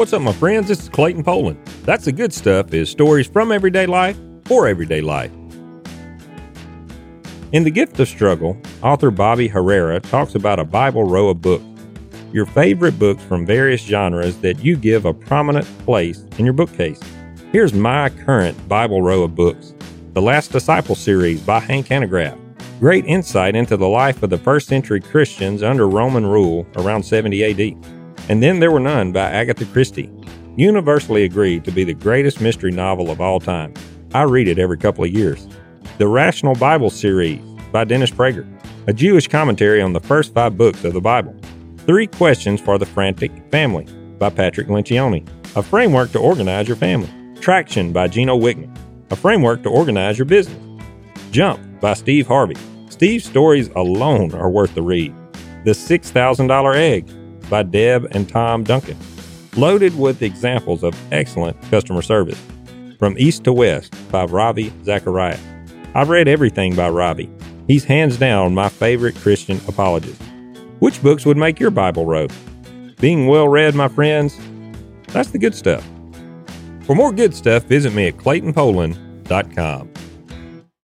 What's up, my friends? This is Clayton Poland. That's the good stuff is stories from everyday life for everyday life. In The Gift of Struggle, author Bobby Herrera talks about a Bible row of books, your favorite books from various genres that you give a prominent place in your bookcase. Here's my current Bible row of books The Last Disciple series by Hank Hanegraaff. Great insight into the life of the first century Christians under Roman rule around 70 AD. And Then There Were None by Agatha Christie, universally agreed to be the greatest mystery novel of all time. I read it every couple of years. The Rational Bible series by Dennis Prager, a Jewish commentary on the first five books of the Bible. Three Questions for the Frantic Family by Patrick Lencioni, a framework to organize your family. Traction by Gino Wickman, a framework to organize your business. Jump by Steve Harvey. Steve's stories alone are worth the read. The $6,000 Egg by Deb and Tom Duncan, loaded with examples of excellent customer service. From East to West by Ravi Zacharias. I've read everything by Ravi. He's hands down my favorite Christian apologist. Which books would make your Bible row? Being well read, my friends, that's the good stuff. For more good stuff, visit me at claytonpoland.com.